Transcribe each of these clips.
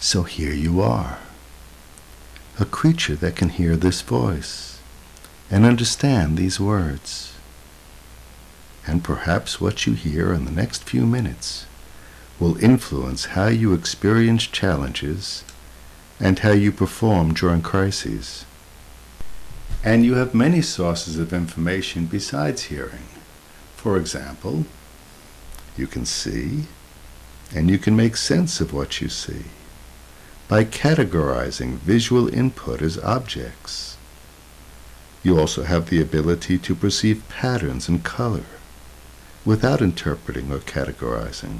So here you are, a creature that can hear this voice and understand these words. And perhaps what you hear in the next few minutes will influence how you experience challenges and how you perform during crises. And you have many sources of information besides hearing. For example, you can see and you can make sense of what you see by categorizing visual input as objects. You also have the ability to perceive patterns and color without interpreting or categorizing.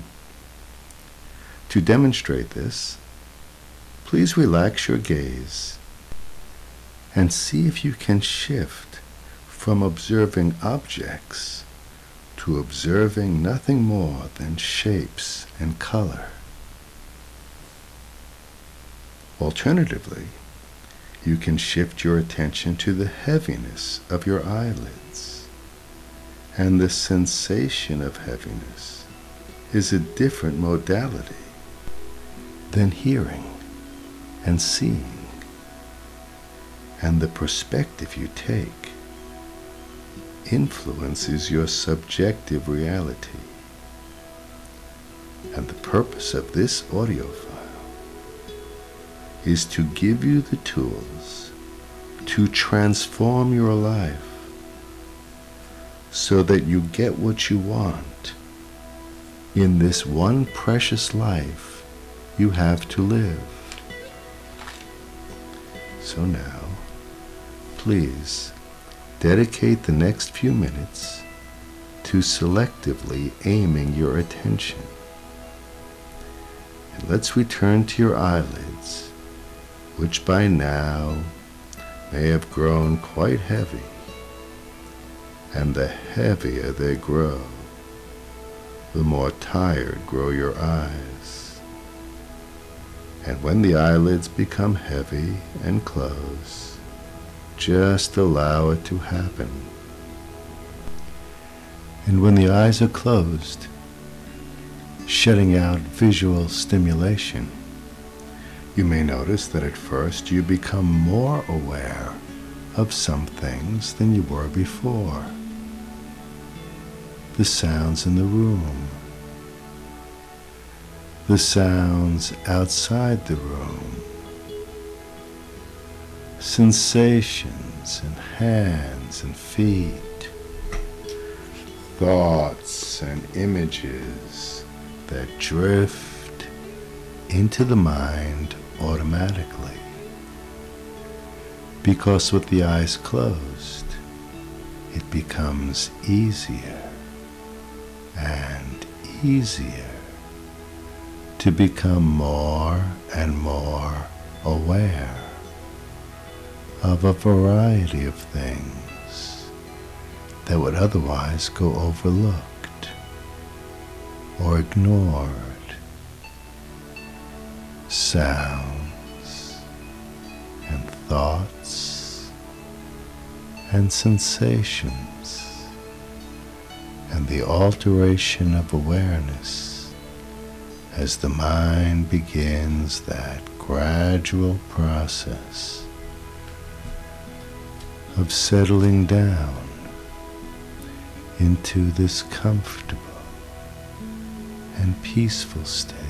To demonstrate this, please relax your gaze and see if you can shift from observing objects to observing nothing more than shapes and color. Alternatively, you can shift your attention to the heaviness of your eyelids. And the sensation of heaviness is a different modality than hearing and seeing. And the perspective you take influences your subjective reality. And the purpose of this audio is to give you the tools to transform your life so that you get what you want in this one precious life you have to live. So now, please dedicate the next few minutes to selectively aiming your attention. And let's return to your eyelids, which by now may have grown quite heavy. And the heavier they grow, the more tired grow your eyes. And when the eyelids become heavy and close, just allow it to happen. And when the eyes are closed, shutting out visual stimulation, you may notice that at first you become more aware of some things than you were before. The sounds in the room, the sounds outside the room, sensations in hands and feet, thoughts and images that drift into the mind automatically. Because with the eyes closed, it becomes easier and easier to become more and more aware of a variety of things that would otherwise go overlooked or ignored. Sounds and thoughts and sensations and the alteration of awareness as the mind begins that gradual process of settling down into this comfortable and peaceful state.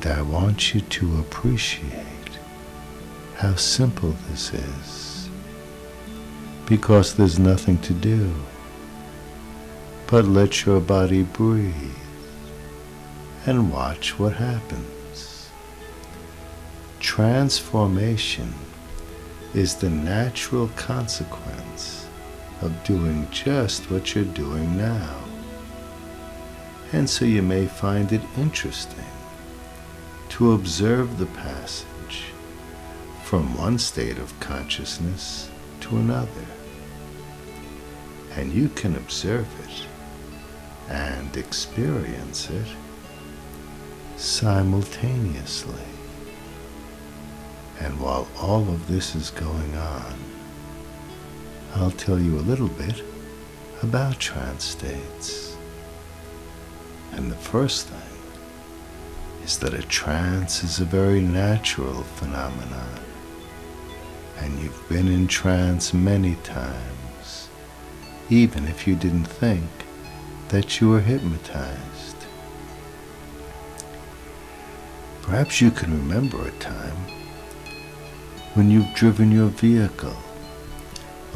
And I want you to appreciate how simple this is because there's nothing to do but let your body breathe and watch what happens. Transformation is the natural consequence of doing just what you're doing now. And so you may find it interesting to observe the passage from one state of consciousness to another. And you can observe it and experience it simultaneously. And while all of this is going on, I'll tell you a little bit about trance states. And the first thing is that a trance is a very natural phenomenon. And you've been in trance many times, even if you didn't think that you were hypnotized. Perhaps you can remember a time when you've driven your vehicle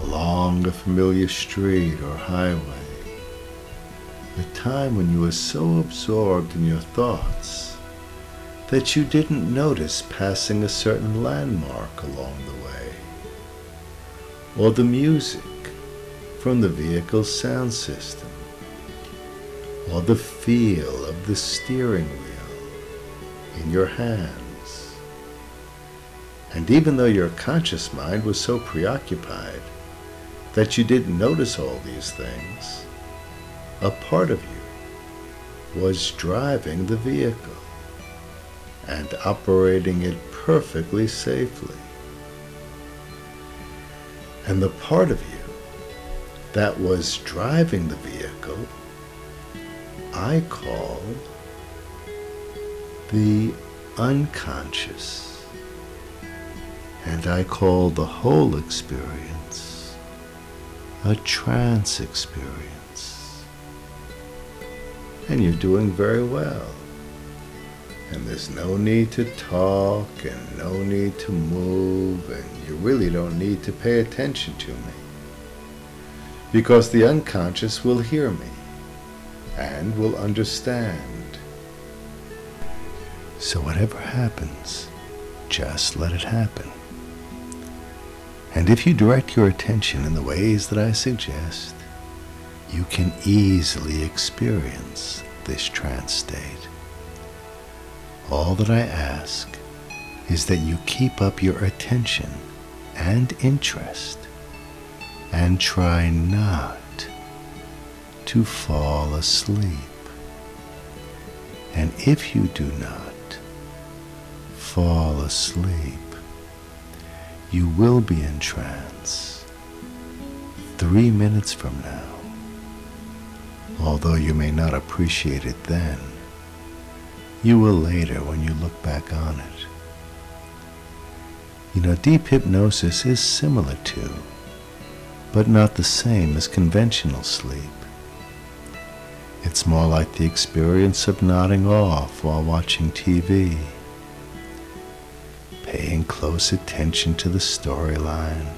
along a familiar street or highway. A time when you were so absorbed in your thoughts that you didn't notice passing a certain landmark along the way, or the music from the vehicle's sound system, or the feel of the steering wheel in your hands. And even though your conscious mind was so preoccupied that you didn't notice all these things, a part of you was driving the vehicle and operating it perfectly safely. And the part of you that was driving the vehicle, I call the unconscious. And I call the whole experience a trance experience. And you're doing very well. And there's no need to talk and no need to move, and you really don't need to pay attention to me. Because the unconscious will hear me and will understand. So whatever happens, just let it happen. And if you direct your attention in the ways that I suggest, you can easily experience this trance state. All that I ask is that you keep up your attention and interest and try not to fall asleep. And if you do not fall asleep, you will be in trance three minutes from now, although you may not appreciate it then. You will later when you look back on it. You know, deep hypnosis is similar to, but not the same as conventional sleep. It's more like the experience of nodding off while watching TV, paying close attention to the storyline,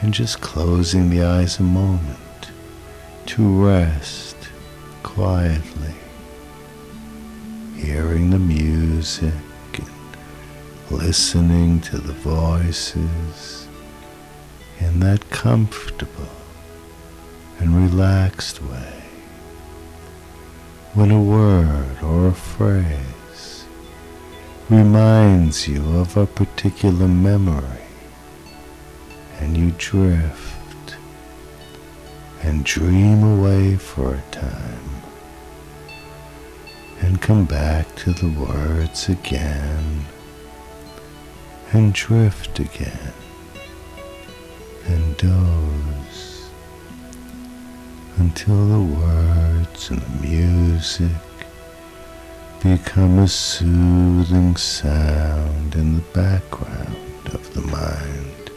and just closing the eyes a moment to rest quietly hearing the music and listening to the voices in that comfortable and relaxed way. When a word or a phrase reminds you of a particular memory and you drift and dream away for a time come back to the words again and drift again and doze until the words and the music become a soothing sound in the background of the mind.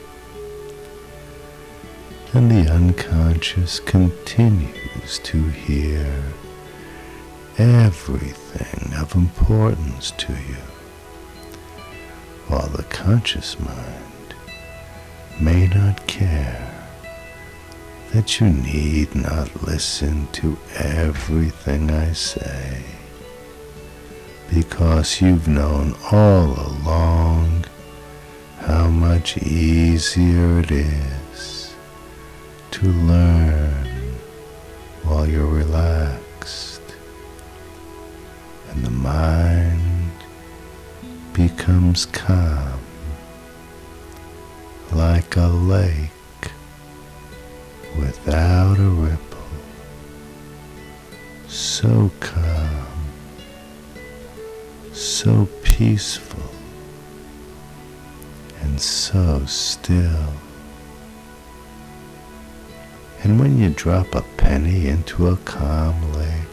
And the unconscious continues to hear everything of importance to you, while the conscious mind may not care that you need not listen to everything I say, because you've known all along how much easier it is to learn while you're relaxed and the mind becomes calm like a lake without a ripple, so calm, so peaceful, and so still. And when you drop a penny into a calm lake,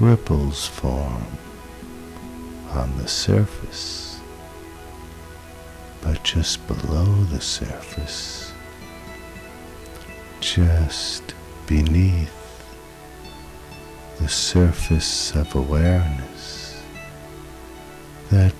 ripples form on the surface, but just below the surface, just beneath the surface of awareness, that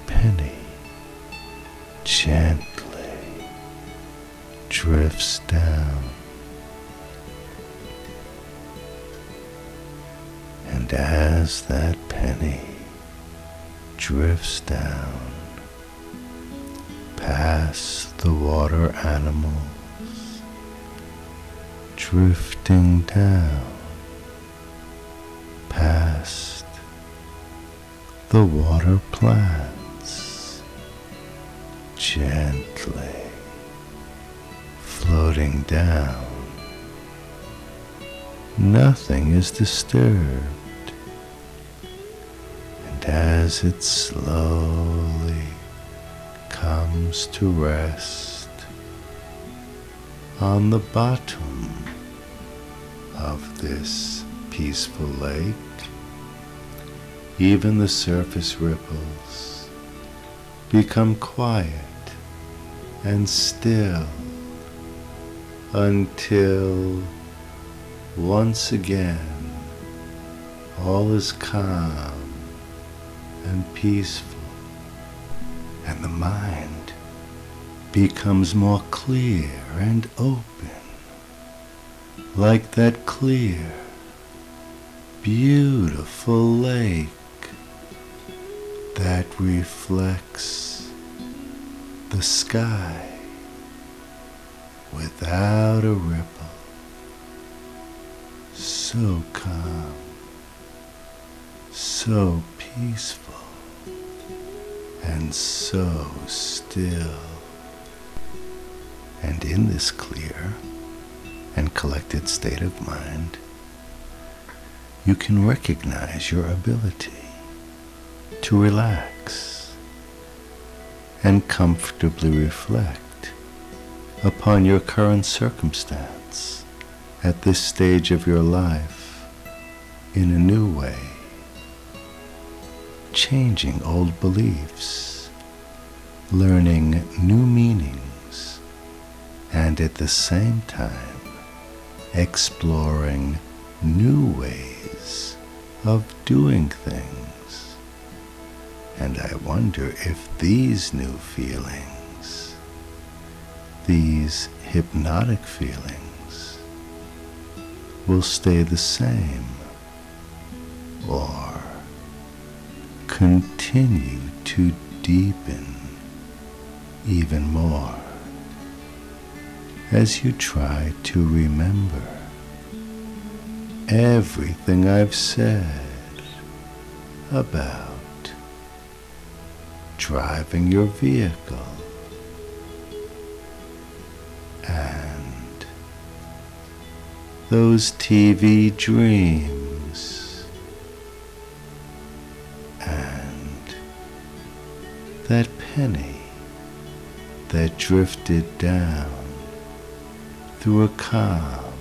animals, drifting down past the water plants, gently floating down. Nothing is disturbed and as it slowly comes to rest on the bottom of this peaceful lake, even the surface ripples become quiet and still until once again all is calm and peaceful, and the mind becomes more clear and open, like that clear, beautiful lake that reflects the sky without a ripple, so calm, so peaceful and so still. And in this clear and collected state of mind, you can recognize your ability to relax and comfortably reflect upon your current circumstance at this stage of your life in a new way changing old beliefs, learning new meanings, and at the same time exploring new ways of doing things. And I wonder if these new feelings, these hypnotic feelings, will stay the same or continue to deepen even more as you try to remember everything I've said about driving your vehicle and those TV dreams and that penny that drifted down through a calm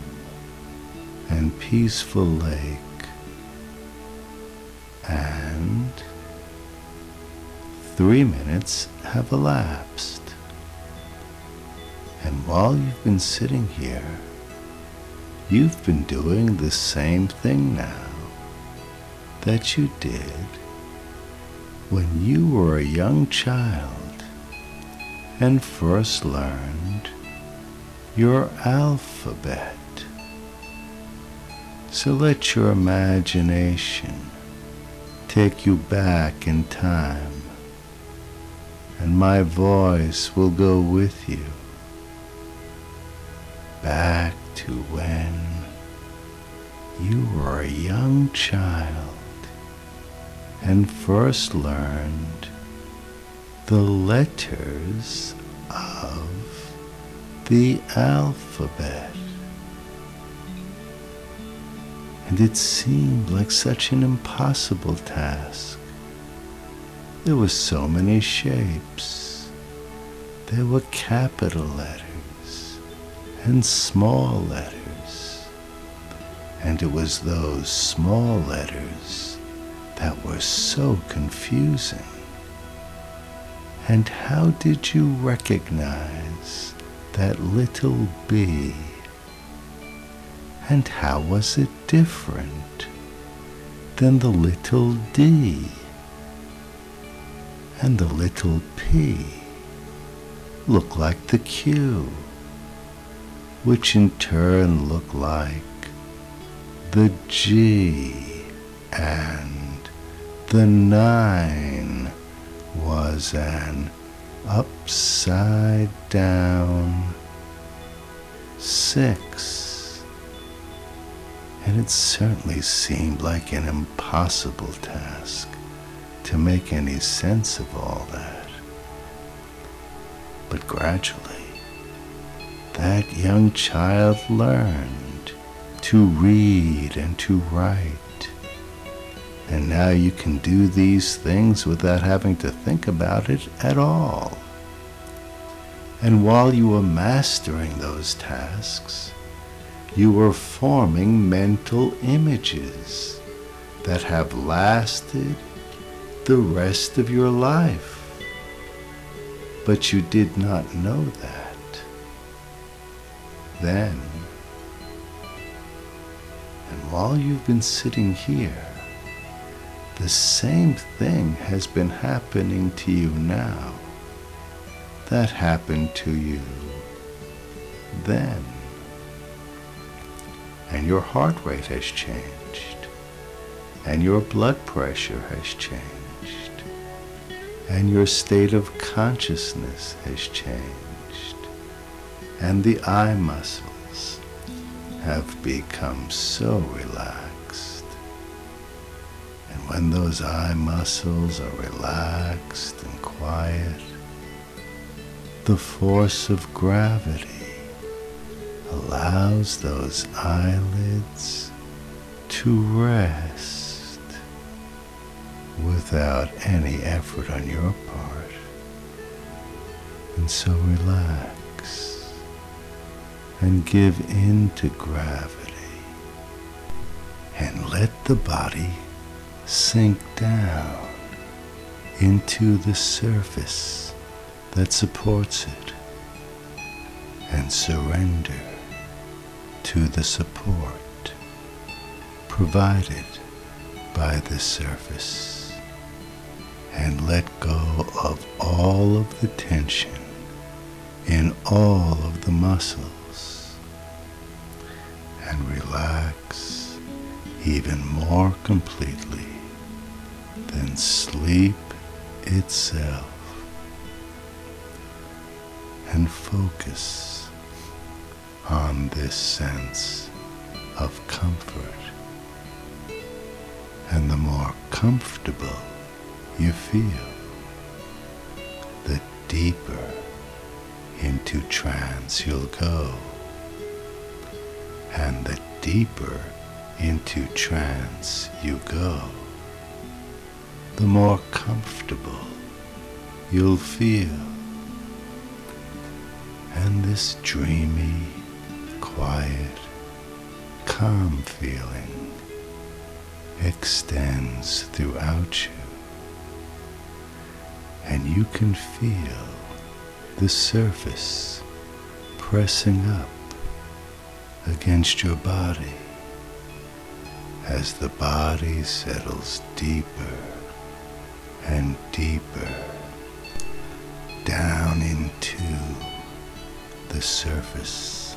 and peaceful lake and three minutes have elapsed. And while you've been sitting here you've been doing the same thing now that you did when you were a young child and first learned your alphabet. So let your imagination take you back in time, and my voice will go with you back to when you were a young child and first learned the letters of the alphabet. And it seemed like such an impossible task. There were so many shapes. There were capital letters and small letters. And it was those small letters that were so confusing? And how did you recognize that little b? And how was it different than the little d and the little p? Look like the q, which in turn look like the G and the nine was an upside down six. And it certainly seemed like an impossible task to make any sense of all that. But gradually, that young child learned to read and to write and now you can do these things without having to think about it at all. And while you were mastering those tasks, you were forming mental images that have lasted the rest of your life. But you did not know that. Then, and while you've been sitting here, the same thing has been happening to you now. That happened to you then. And your heart rate has changed, and your blood pressure has changed, and your state of consciousness has changed, and the eye muscles have become so relaxed when those eye muscles are relaxed and quiet, the force of gravity allows those eyelids to rest without any effort on your part. And so relax and give in to gravity and let the body sink down into the surface that supports it and surrender to the support provided by the surface and let go of all of the tension in all of the muscles and relax even more completely than sleep itself and focus on this sense of comfort. And the more comfortable you feel, the deeper into trance you'll go. And the deeper into trance you go, the more comfortable you'll feel. And this dreamy, quiet, calm feeling extends throughout you. And you can feel the surface pressing up against your body as the body settles deeper and deeper down into the surface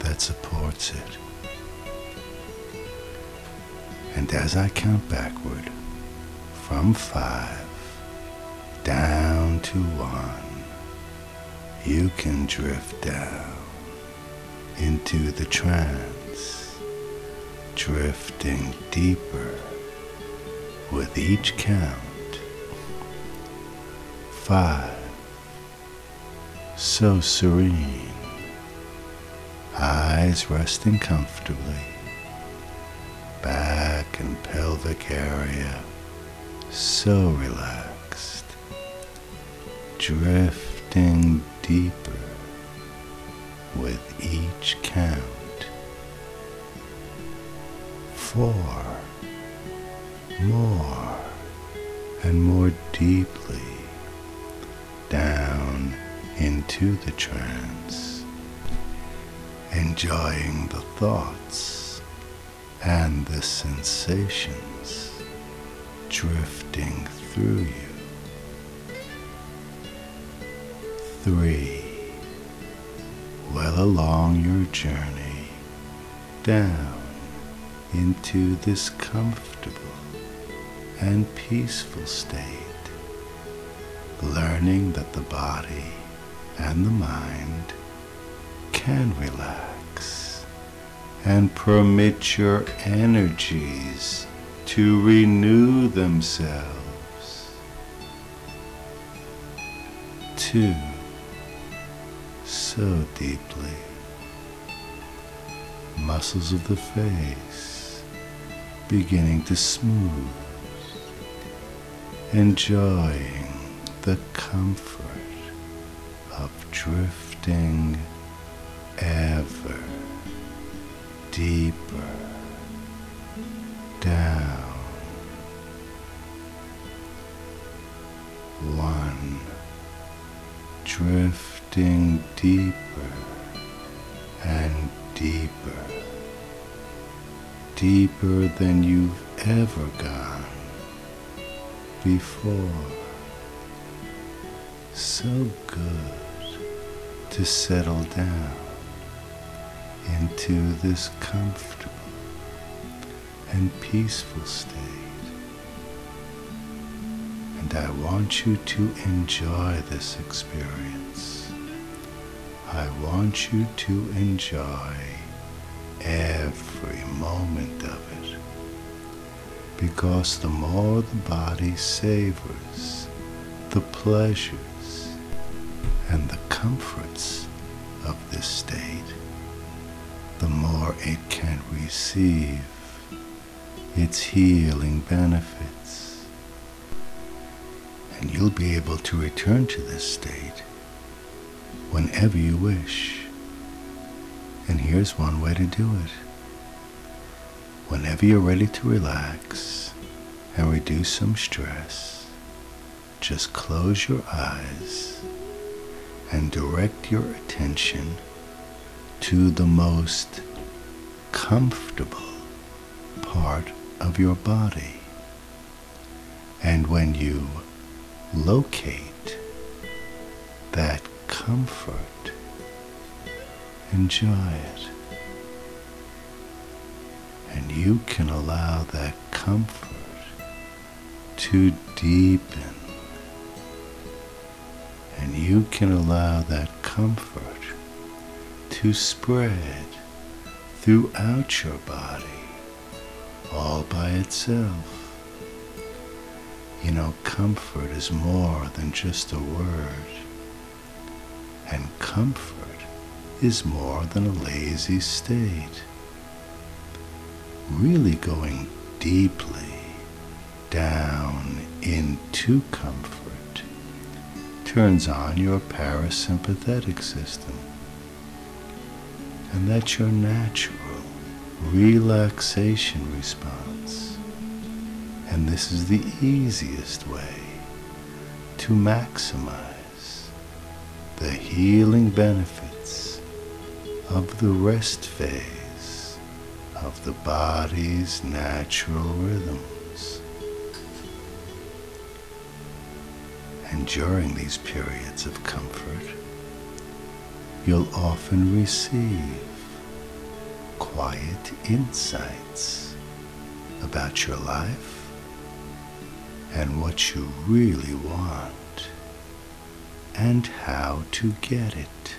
that supports it. And as I count backward from five down to one, you can drift down into the trance, drifting deeper with each count five. So serene, eyes resting comfortably, back and pelvic area. So relaxed, drifting deeper with each count. Four. More. And more deeply down into the trance, enjoying the thoughts and the sensations drifting through you. Three, well along your journey down into this comfortable and peaceful state, learning that the body and the mind can relax and permit your energies to renew themselves. Two, so deeply, muscles of the face beginning to smooth, enjoying the comfort of drifting ever deeper down. One, drifting deeper and deeper, deeper than you've ever gone before. So good to settle down into this comfortable and peaceful state. And I want you to enjoy this experience. I want you to enjoy every moment of it. Because the more the body savors the the comforts of this state, the more it can receive its healing benefits. And you'll be able to return to this state whenever you wish. And here's one way to do it. Whenever you're ready to relax and reduce some stress, just close your eyes and direct your attention to the most comfortable part of your body. And when you locate that comfort, enjoy it. And you can allow that comfort to deepen. You can allow that comfort to spread throughout your body all by itself. You know, comfort is more than just a word. And comfort is more than a lazy state. Really going deeply down into comfort turns on your parasympathetic system. And that's your natural relaxation response. And this is the easiest way to maximize the healing benefits of the rest phase of the body's natural rhythms. And during these periods of comfort, you'll often receive quiet insights about your life and what you really want and how to get it.